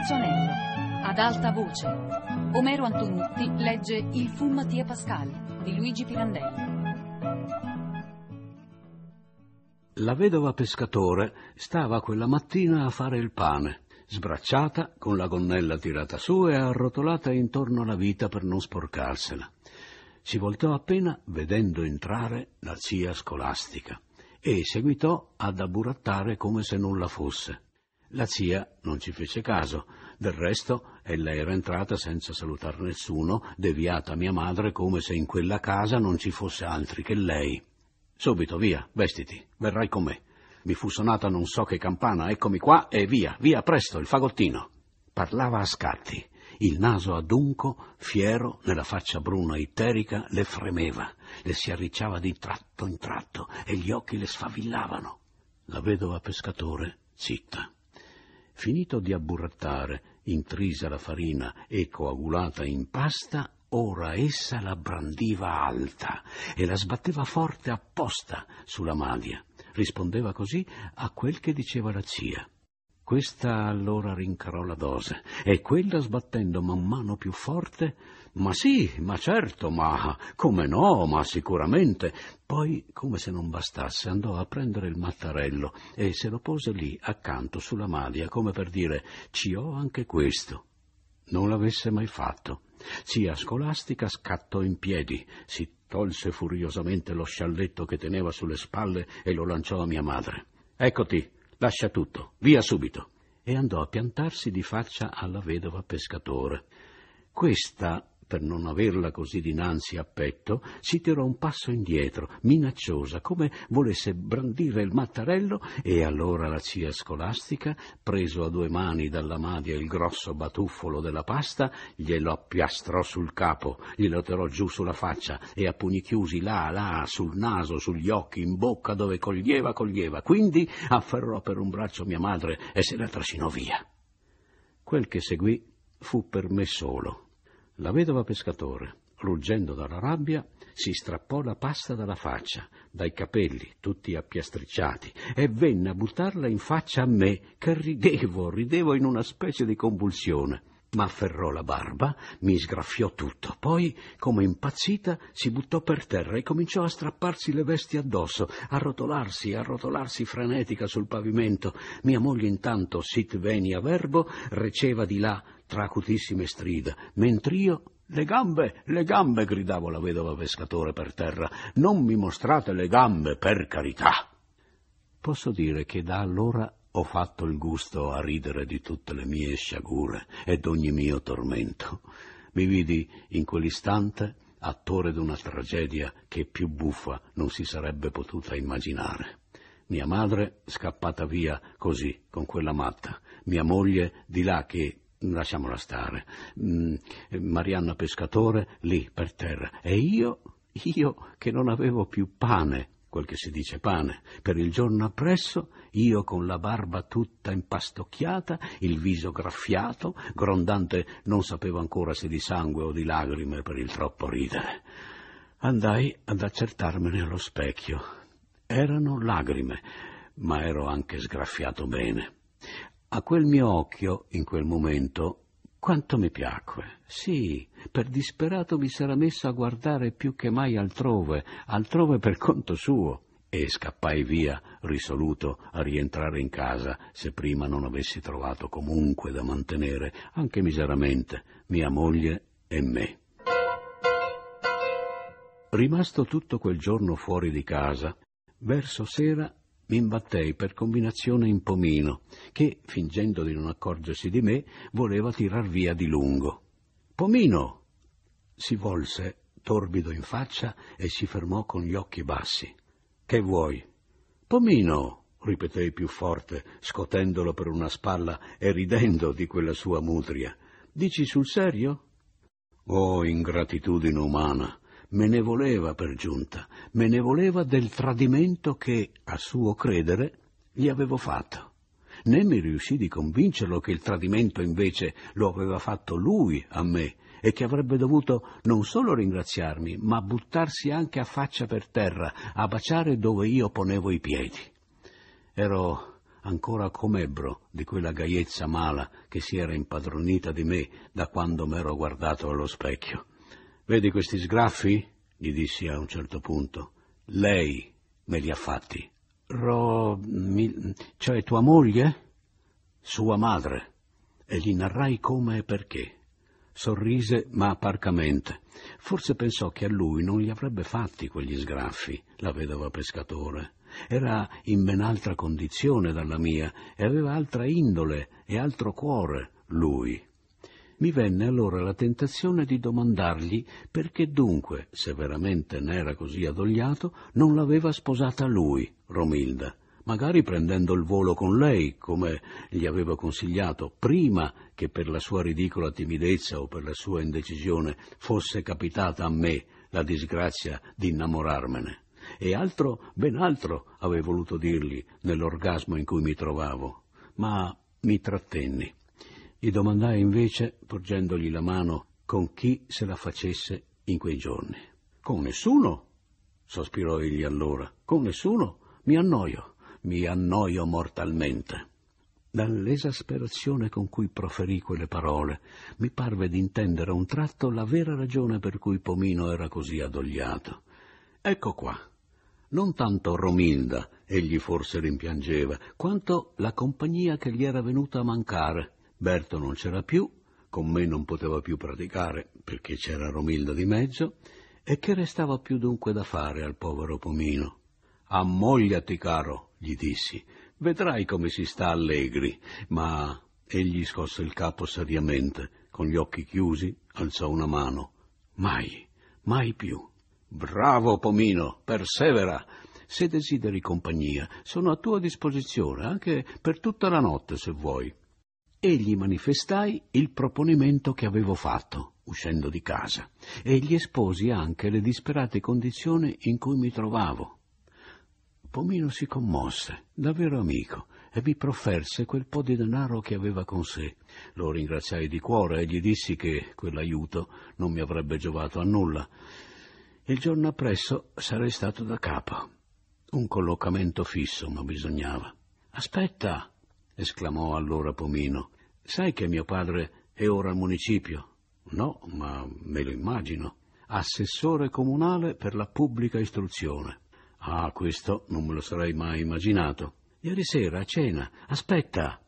terzo anello. Ad alta voce. Omero Antonutti legge Il fu Mattia Pascal di Luigi Pirandelli. La vedova pescatore stava quella mattina a fare il pane, sbracciata, con la gonnella tirata su e arrotolata intorno alla vita per non sporcarsela. Si voltò appena vedendo entrare la zia scolastica e seguitò ad abburattare come se nulla fosse. La zia non ci fece caso, del resto ella era entrata senza salutar nessuno, deviata mia madre come se in quella casa non ci fosse altri che lei. Subito, via, vestiti, verrai con me. Mi fu sonata non so che campana, eccomi qua e via, via, presto, il fagottino. Parlava a scatti, il naso adunco, fiero, nella faccia bruna itterica, le fremeva, le si arricciava di tratto in tratto e gli occhi le sfavillavano. La vedova pescatore, zitta. Finito di abburrattare, intrisa la farina e coagulata in pasta, ora essa la brandiva alta e la sbatteva forte apposta sulla madia. Rispondeva così a quel che diceva la zia. Questa allora rincarò la dose e quella sbattendo man mano più forte ma sì, ma certo, ma come no, ma sicuramente. Poi, come se non bastasse, andò a prendere il mattarello e se lo pose lì accanto sulla madia, come per dire ci ho anche questo. Non l'avesse mai fatto. Zia scolastica scattò in piedi, si tolse furiosamente lo scialletto che teneva sulle spalle e lo lanciò a mia madre. Eccoti, Lascia tutto, via subito. E andò a piantarsi di faccia alla vedova pescatore. Questa per non averla così dinanzi a petto, si tirò un passo indietro, minacciosa, come volesse brandire il mattarello, e allora la zia scolastica, preso a due mani dalla madia il grosso batuffolo della pasta, glielo appiastrò sul capo, glielo tirò giù sulla faccia e a pugni chiusi là, là, sul naso, sugli occhi, in bocca, dove coglieva, coglieva. Quindi afferrò per un braccio mia madre e se la trascinò via. Quel che seguì fu per me solo la vedova pescatore, ruggendo dalla rabbia, si strappò la pasta dalla faccia, dai capelli, tutti appiastricciati, e venne a buttarla in faccia a me, che ridevo, ridevo in una specie di convulsione. Ma afferrò la barba, mi sgraffiò tutto, poi, come impazzita, si buttò per terra e cominciò a strapparsi le vesti addosso, a rotolarsi, a rotolarsi frenetica sul pavimento. Mia moglie intanto, sit venia verbo, receva di là tra acutissime strida, mentr'io le gambe, le gambe, gridavo la vedova pescatore per terra, non mi mostrate le gambe, per carità. Posso dire che da allora ho fatto il gusto a ridere di tutte le mie sciagure e d'ogni mio tormento. Mi vidi in quell'istante attore d'una tragedia che più buffa non si sarebbe potuta immaginare. Mia madre scappata via così, con quella matta, mia moglie di là che lasciamola stare. Mm, Marianna pescatore lì per terra e io, io che non avevo più pane, quel che si dice pane, per il giorno appresso, io con la barba tutta impastocchiata, il viso graffiato, grondante non sapevo ancora se di sangue o di lagrime per il troppo ridere. Andai ad accertarmene allo specchio. Erano lagrime, ma ero anche sgraffiato bene. A quel mio occhio, in quel momento, quanto mi piacque. Sì, per disperato mi s'era messo a guardare più che mai altrove, altrove per conto suo. E scappai via, risoluto a rientrare in casa, se prima non avessi trovato comunque da mantenere, anche miseramente, mia moglie e me. Rimasto tutto quel giorno fuori di casa, verso sera mi imbattei per combinazione in Pomino, che, fingendo di non accorgersi di me, voleva tirar via di lungo. Pomino! si volse, torbido in faccia, e si fermò con gli occhi bassi. Che vuoi? Pomino! ripetei più forte, scotendolo per una spalla e ridendo di quella sua mutria. Dici sul serio? Oh, ingratitudine umana! Me ne voleva per giunta, me ne voleva del tradimento che, a suo credere, gli avevo fatto. Né mi riuscì di convincerlo che il tradimento invece lo aveva fatto lui a me e che avrebbe dovuto non solo ringraziarmi, ma buttarsi anche a faccia per terra, a baciare dove io ponevo i piedi. Ero ancora com'ebbro di quella gaiezza mala che si era impadronita di me da quando m'ero guardato allo specchio. Vedi questi sgraffi? gli dissi a un certo punto. Lei me li ha fatti. Ro... Mi... cioè tua moglie? Sua madre. E gli narrai come e perché. Sorrise, ma parcamente. Forse pensò che a lui non gli avrebbe fatti quegli sgraffi, la vedova pescatore. Era in ben altra condizione dalla mia e aveva altra indole e altro cuore, lui. Mi venne allora la tentazione di domandargli perché dunque, se veramente n'era così adogliato, non l'aveva sposata lui, Romilda, magari prendendo il volo con lei, come gli avevo consigliato, prima che per la sua ridicola timidezza o per la sua indecisione fosse capitata a me la disgrazia di innamorarmene. E altro, ben altro, avrei voluto dirgli nell'orgasmo in cui mi trovavo, ma mi trattenni. Gli domandai invece, porgendogli la mano, con chi se la facesse in quei giorni. Con nessuno, sospirò egli allora, con nessuno, mi annoio, mi annoio mortalmente. Dall'esasperazione con cui proferì quelle parole, mi parve d'intendere a un tratto la vera ragione per cui Pomino era così adogliato. Ecco qua. Non tanto Romilda, egli forse rimpiangeva, quanto la compagnia che gli era venuta a mancare. Berto non c'era più, con me non poteva più praticare perché c'era Romilda di mezzo, e che restava più dunque da fare al povero Pomino. Ammogliati, caro, gli dissi, vedrai come si sta allegri, ma egli scosse il capo seriamente, con gli occhi chiusi, alzò una mano. Mai, mai più. Bravo, Pomino, persevera. Se desideri compagnia, sono a tua disposizione, anche per tutta la notte, se vuoi. E gli manifestai il proponimento che avevo fatto, uscendo di casa, e gli esposi anche le disperate condizioni in cui mi trovavo. Pomino si commosse, davvero amico, e mi profferse quel po' di denaro che aveva con sé. Lo ringraziai di cuore e gli dissi che quell'aiuto non mi avrebbe giovato a nulla. Il giorno appresso sarei stato da capo. Un collocamento fisso ma bisognava. Aspetta, esclamò allora Pomino. Sai che mio padre è ora al municipio? No, ma me lo immagino. Assessore comunale per la pubblica istruzione. Ah, questo non me lo sarei mai immaginato. Ieri sera a cena. Aspetta.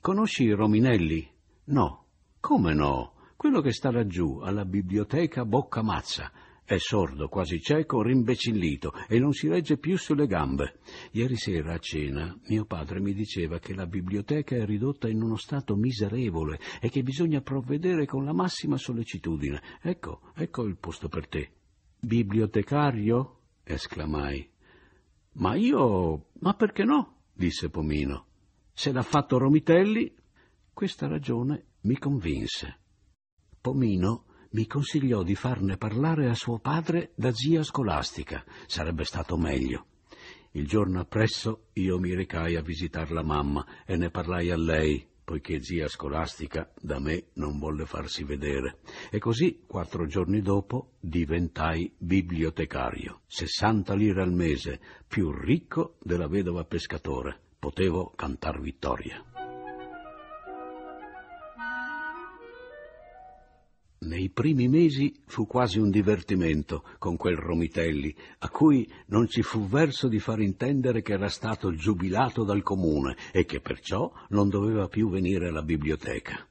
Conosci Rominelli? No. Come no? Quello che sta laggiù, alla biblioteca Bocca Mazza. È sordo, quasi cieco, rimbecillito e non si regge più sulle gambe. Ieri sera a cena mio padre mi diceva che la biblioteca è ridotta in uno stato miserevole e che bisogna provvedere con la massima sollecitudine. Ecco, ecco il posto per te. Bibliotecario? esclamai. Ma io. ma perché no? disse Pomino. Se l'ha fatto Romitelli. Questa ragione mi convinse. Pomino mi consigliò di farne parlare a suo padre da zia scolastica. Sarebbe stato meglio. Il giorno appresso io mi recai a visitar la mamma e ne parlai a lei, poiché zia scolastica da me non volle farsi vedere. E così, quattro giorni dopo, diventai bibliotecario. Sessanta lire al mese, più ricco della vedova pescatore. Potevo cantar vittoria. Nei primi mesi fu quasi un divertimento con quel Romitelli, a cui non ci fu verso di far intendere che era stato giubilato dal comune e che perciò non doveva più venire alla biblioteca.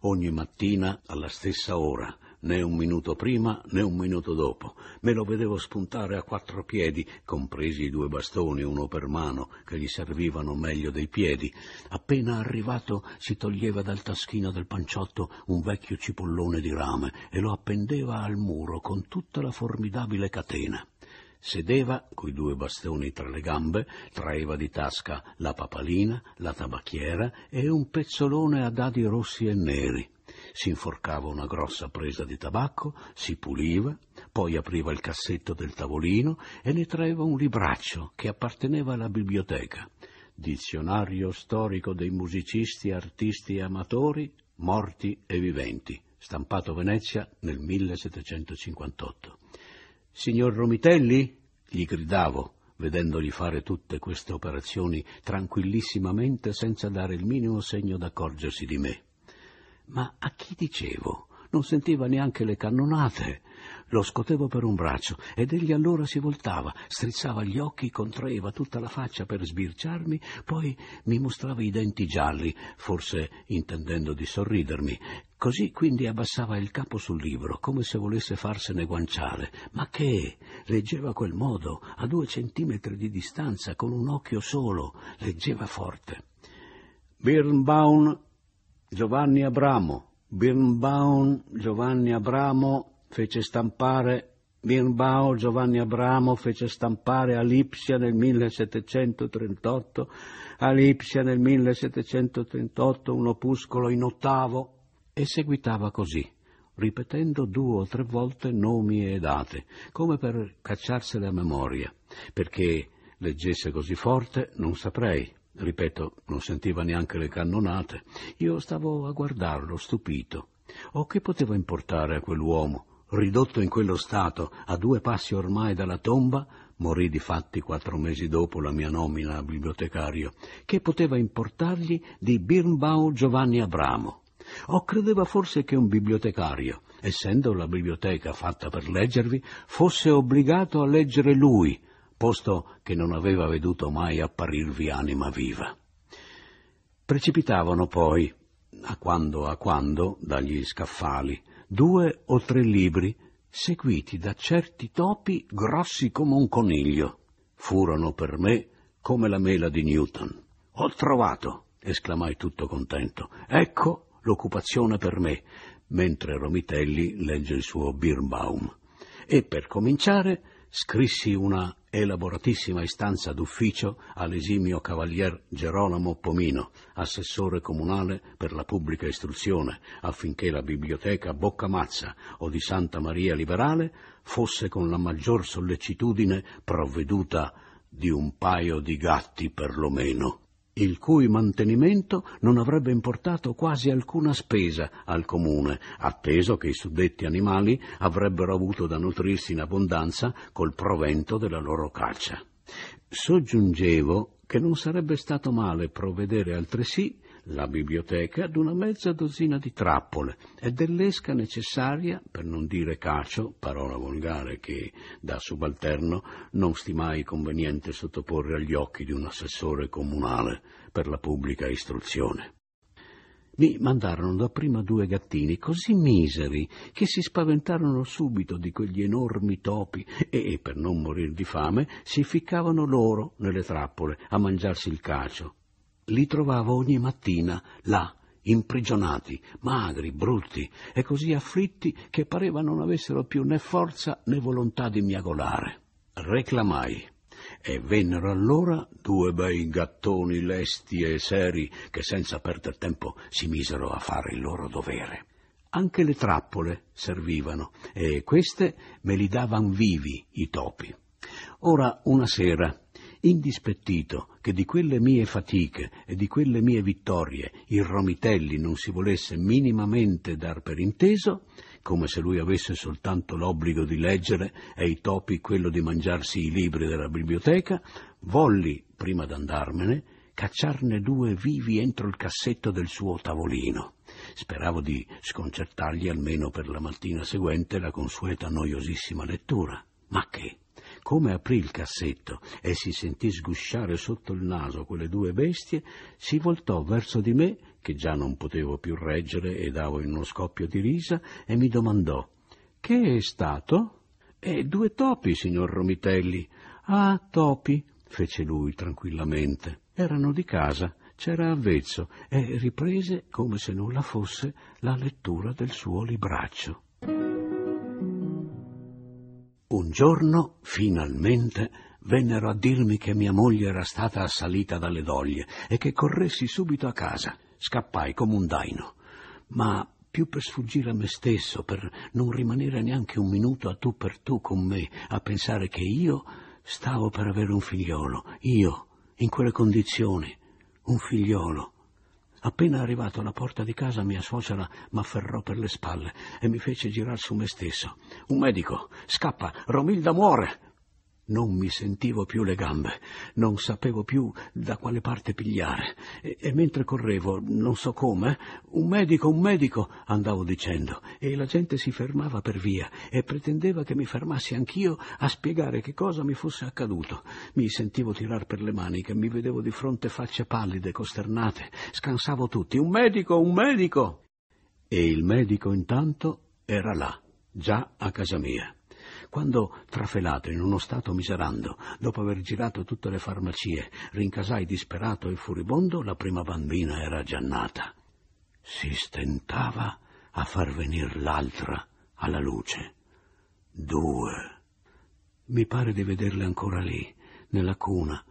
Ogni mattina alla stessa ora, né un minuto prima né un minuto dopo. Me lo vedevo spuntare a quattro piedi, compresi i due bastoni, uno per mano, che gli servivano meglio dei piedi. Appena arrivato si toglieva dal taschino del panciotto un vecchio cipollone di rame e lo appendeva al muro con tutta la formidabile catena. Sedeva, coi due bastoni tra le gambe, traeva di tasca la papalina, la tabacchiera e un pezzolone a dadi rossi e neri si inforcava una grossa presa di tabacco, si puliva, poi apriva il cassetto del tavolino e ne traeva un libraccio che apparteneva alla biblioteca. Dizionario storico dei musicisti, artisti e amatori, morti e viventi, stampato Venezia nel 1758. Signor Romitelli? gli gridavo, vedendogli fare tutte queste operazioni tranquillissimamente senza dare il minimo segno d'accorgersi di me. Ma a chi dicevo? Non sentiva neanche le cannonate. Lo scotevo per un braccio ed egli allora si voltava, strizzava gli occhi, contraeva tutta la faccia per sbirciarmi, poi mi mostrava i denti gialli, forse intendendo di sorridermi. Così quindi abbassava il capo sul libro, come se volesse farsene guanciale. Ma che? Leggeva a quel modo, a due centimetri di distanza, con un occhio solo, leggeva forte. Birnbaum Giovanni Abramo, Birnbaum Giovanni Abramo fece stampare Birnbaum Giovanni Abramo fece stampare a Lipsia nel 1738, a Lipsia nel 1738 un opuscolo in ottavo e seguitava così, ripetendo due o tre volte nomi e date, come per cacciarsele a memoria, perché leggesse così forte non saprei. Ripeto, non sentiva neanche le cannonate. Io stavo a guardarlo, stupito. O che poteva importare a quell'uomo? ridotto in quello stato, a due passi ormai dalla tomba, morì di fatti quattro mesi dopo la mia nomina a bibliotecario, che poteva importargli di Birnbaum Giovanni Abramo. O credeva forse che un bibliotecario, essendo la biblioteca fatta per leggervi, fosse obbligato a leggere lui, posto che non aveva veduto mai apparirvi anima viva. Precipitavano poi, a quando a quando, dagli scaffali, due o tre libri seguiti da certi topi grossi come un coniglio. Furono per me come la mela di Newton. Ho trovato, esclamai tutto contento. Ecco l'occupazione per me, mentre Romitelli legge il suo Birnbaum. E per cominciare scrissi una elaboratissima istanza d'ufficio all'esimio cavalier Gerolamo Pomino, assessore comunale per la pubblica istruzione, affinché la biblioteca Boccamazza o di Santa Maria Liberale fosse con la maggior sollecitudine provveduta di un paio di gatti perlomeno il cui mantenimento non avrebbe importato quasi alcuna spesa al comune, atteso che i suddetti animali avrebbero avuto da nutrirsi in abbondanza col provento della loro caccia. Soggiungevo che non sarebbe stato male provvedere altresì la biblioteca d'una mezza dozzina di trappole e dell'esca necessaria, per non dire cacio, parola volgare che da subalterno non stimai conveniente sottoporre agli occhi di un assessore comunale per la pubblica istruzione. Mi mandarono dapprima due gattini così miseri che si spaventarono subito di quegli enormi topi e, per non morir di fame, si ficcavano loro nelle trappole a mangiarsi il cacio li trovavo ogni mattina là, imprigionati, magri, brutti e così afflitti che pareva non avessero più né forza né volontà di miagolare. Reclamai e vennero allora due bei gattoni lesti e seri che senza perder tempo si misero a fare il loro dovere. Anche le trappole servivano e queste me li davan vivi i topi. Ora una sera indispettito che di quelle mie fatiche e di quelle mie vittorie il Romitelli non si volesse minimamente dar per inteso, come se lui avesse soltanto l'obbligo di leggere e i topi quello di mangiarsi i libri della biblioteca, volli, prima d'andarmene, cacciarne due vivi entro il cassetto del suo tavolino. Speravo di sconcertargli almeno per la mattina seguente la consueta noiosissima lettura. Ma che? Come aprì il cassetto e si sentì sgusciare sotto il naso quelle due bestie, si voltò verso di me, che già non potevo più reggere e davo in uno scoppio di risa, e mi domandò Che è stato? E due topi, signor Romitelli. Ah, topi, fece lui tranquillamente. Erano di casa, c'era avvezzo, e riprese, come se nulla fosse, la lettura del suo libraccio. Un giorno, finalmente, vennero a dirmi che mia moglie era stata assalita dalle doglie e che corressi subito a casa. Scappai come un daino. Ma più per sfuggire a me stesso, per non rimanere neanche un minuto a tu per tu con me, a pensare che io stavo per avere un figliolo, io, in quelle condizioni, un figliolo, Appena arrivato alla porta di casa mia suocera m'afferrò per le spalle e mi fece girar su me stesso. Un medico! Scappa! Romilda muore! Non mi sentivo più le gambe, non sapevo più da quale parte pigliare. E, e, mentre correvo, non so come, un medico, un medico, andavo dicendo, e la gente si fermava per via e pretendeva che mi fermassi anch'io a spiegare che cosa mi fosse accaduto. Mi sentivo tirar per le maniche, mi vedevo di fronte facce pallide, costernate, scansavo tutti. Un medico, un medico! E il medico intanto era là, già a casa mia. Quando, trafelato in uno stato miserando, dopo aver girato tutte le farmacie, rincasai disperato e furibondo, la prima bambina era già nata. Si stentava a far venir l'altra alla luce. Due. Mi pare di vederle ancora lì, nella cuna,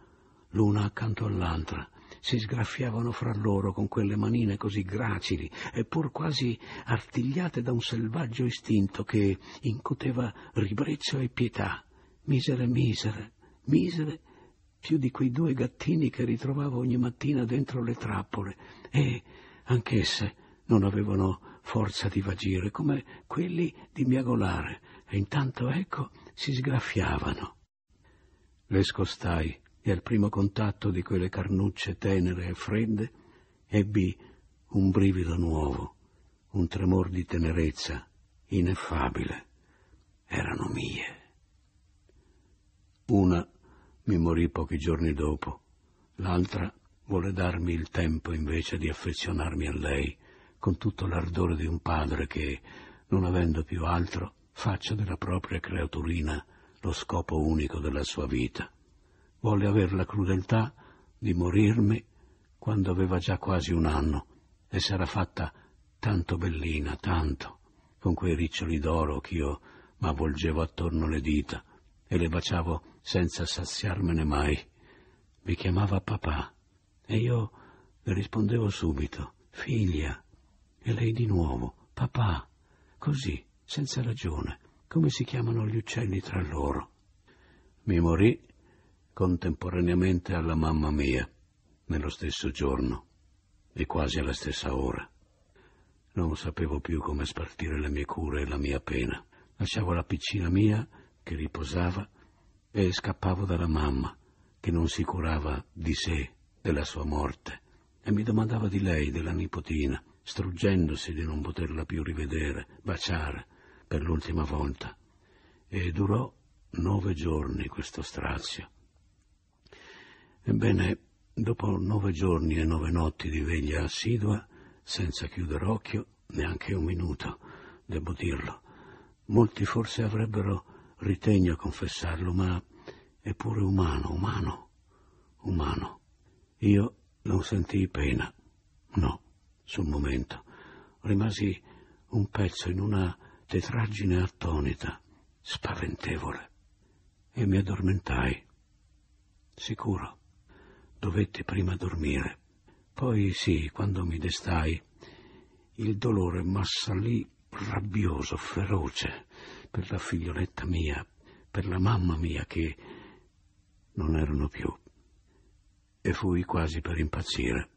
l'una accanto all'altra, si sgraffiavano fra loro con quelle manine così gracili, eppur quasi artigliate da un selvaggio istinto che incuteva ribrezzo e pietà. Misere, misere, misere, più di quei due gattini che ritrovavo ogni mattina dentro le trappole, e anch'esse non avevano forza di vagire, come quelli di miagolare, e intanto, ecco, si sgraffiavano. Le scostai e al primo contatto di quelle carnucce tenere e fredde ebbi un brivido nuovo, un tremor di tenerezza ineffabile. Erano mie. Una mi morì pochi giorni dopo, l'altra volle darmi il tempo invece di affezionarmi a lei con tutto l'ardore di un padre che, non avendo più altro, faccia della propria creaturina lo scopo unico della sua vita volle aver la crudeltà di morirmi quando aveva già quasi un anno e s'era fatta tanto bellina, tanto, con quei riccioli d'oro ch'io m'avvolgevo attorno le dita e le baciavo senza saziarmene mai. Mi chiamava papà e io le rispondevo subito, figlia, e lei di nuovo, papà, così, senza ragione, come si chiamano gli uccelli tra loro. Mi morì contemporaneamente alla mamma mia, nello stesso giorno e quasi alla stessa ora. Non sapevo più come spartire le mie cure e la mia pena. Lasciavo la piccina mia che riposava e scappavo dalla mamma che non si curava di sé, della sua morte, e mi domandava di lei, della nipotina, struggendosi di non poterla più rivedere, baciare per l'ultima volta. E durò nove giorni questo strazio. Ebbene, dopo nove giorni e nove notti di veglia assidua, senza chiudere occhio, neanche un minuto, devo dirlo, molti forse avrebbero ritegno a confessarlo, ma è pure umano, umano, umano. Io non sentii pena, no, sul momento. Rimasi un pezzo in una tetraggine attonita, spaventevole, e mi addormentai, sicuro dovetti prima dormire. Poi sì, quando mi destai, il dolore m'assalì rabbioso, feroce, per la figlioletta mia, per la mamma mia che non erano più. E fui quasi per impazzire.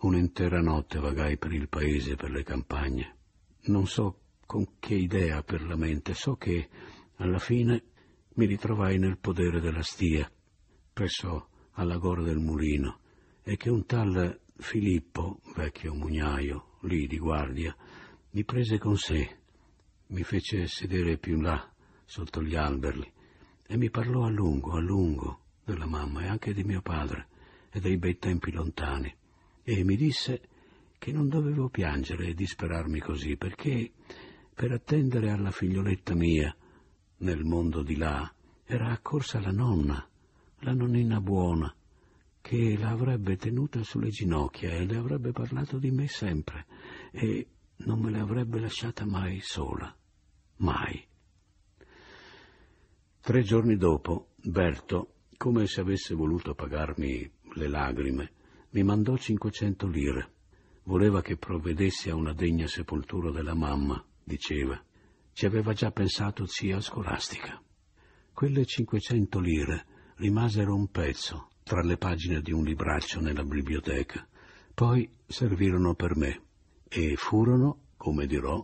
Un'intera notte vagai per il paese, per le campagne. Non so con che idea per la mente, so che alla fine mi ritrovai nel podere della stia, presso alla gora del mulino e che un tal Filippo, vecchio mugnaio, lì di guardia, mi prese con sé, mi fece sedere più in là, sotto gli alberi, e mi parlò a lungo, a lungo, della mamma e anche di mio padre e dei bei tempi lontani, e mi disse che non dovevo piangere e disperarmi così, perché per attendere alla figlioletta mia, nel mondo di là, era accorsa la nonna, la nonnina buona, che l'avrebbe tenuta sulle ginocchia e le avrebbe parlato di me sempre e non me l'avrebbe lasciata mai sola, mai. Tre giorni dopo, Berto, come se avesse voluto pagarmi le lagrime, mi mandò cinquecento lire. Voleva che provvedessi a una degna sepoltura della mamma, diceva. Ci aveva già pensato zia scolastica. Quelle cinquecento lire rimasero un pezzo tra le pagine di un libraccio nella biblioteca, poi servirono per me e furono, come dirò,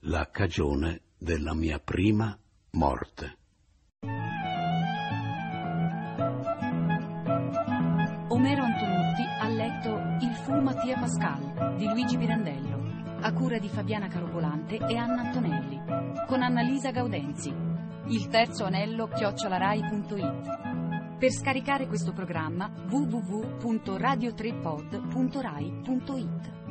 la cagione della mia prima morte. Omero Antonutti ha letto Il fu Mattia Pascal di Luigi Pirandello, a cura di Fabiana Caropolante e Anna Antonelli, con Annalisa Gaudenzi. Il terzo anello chiocciolarai.it per scaricare questo programma www.radio3pod.rai.it.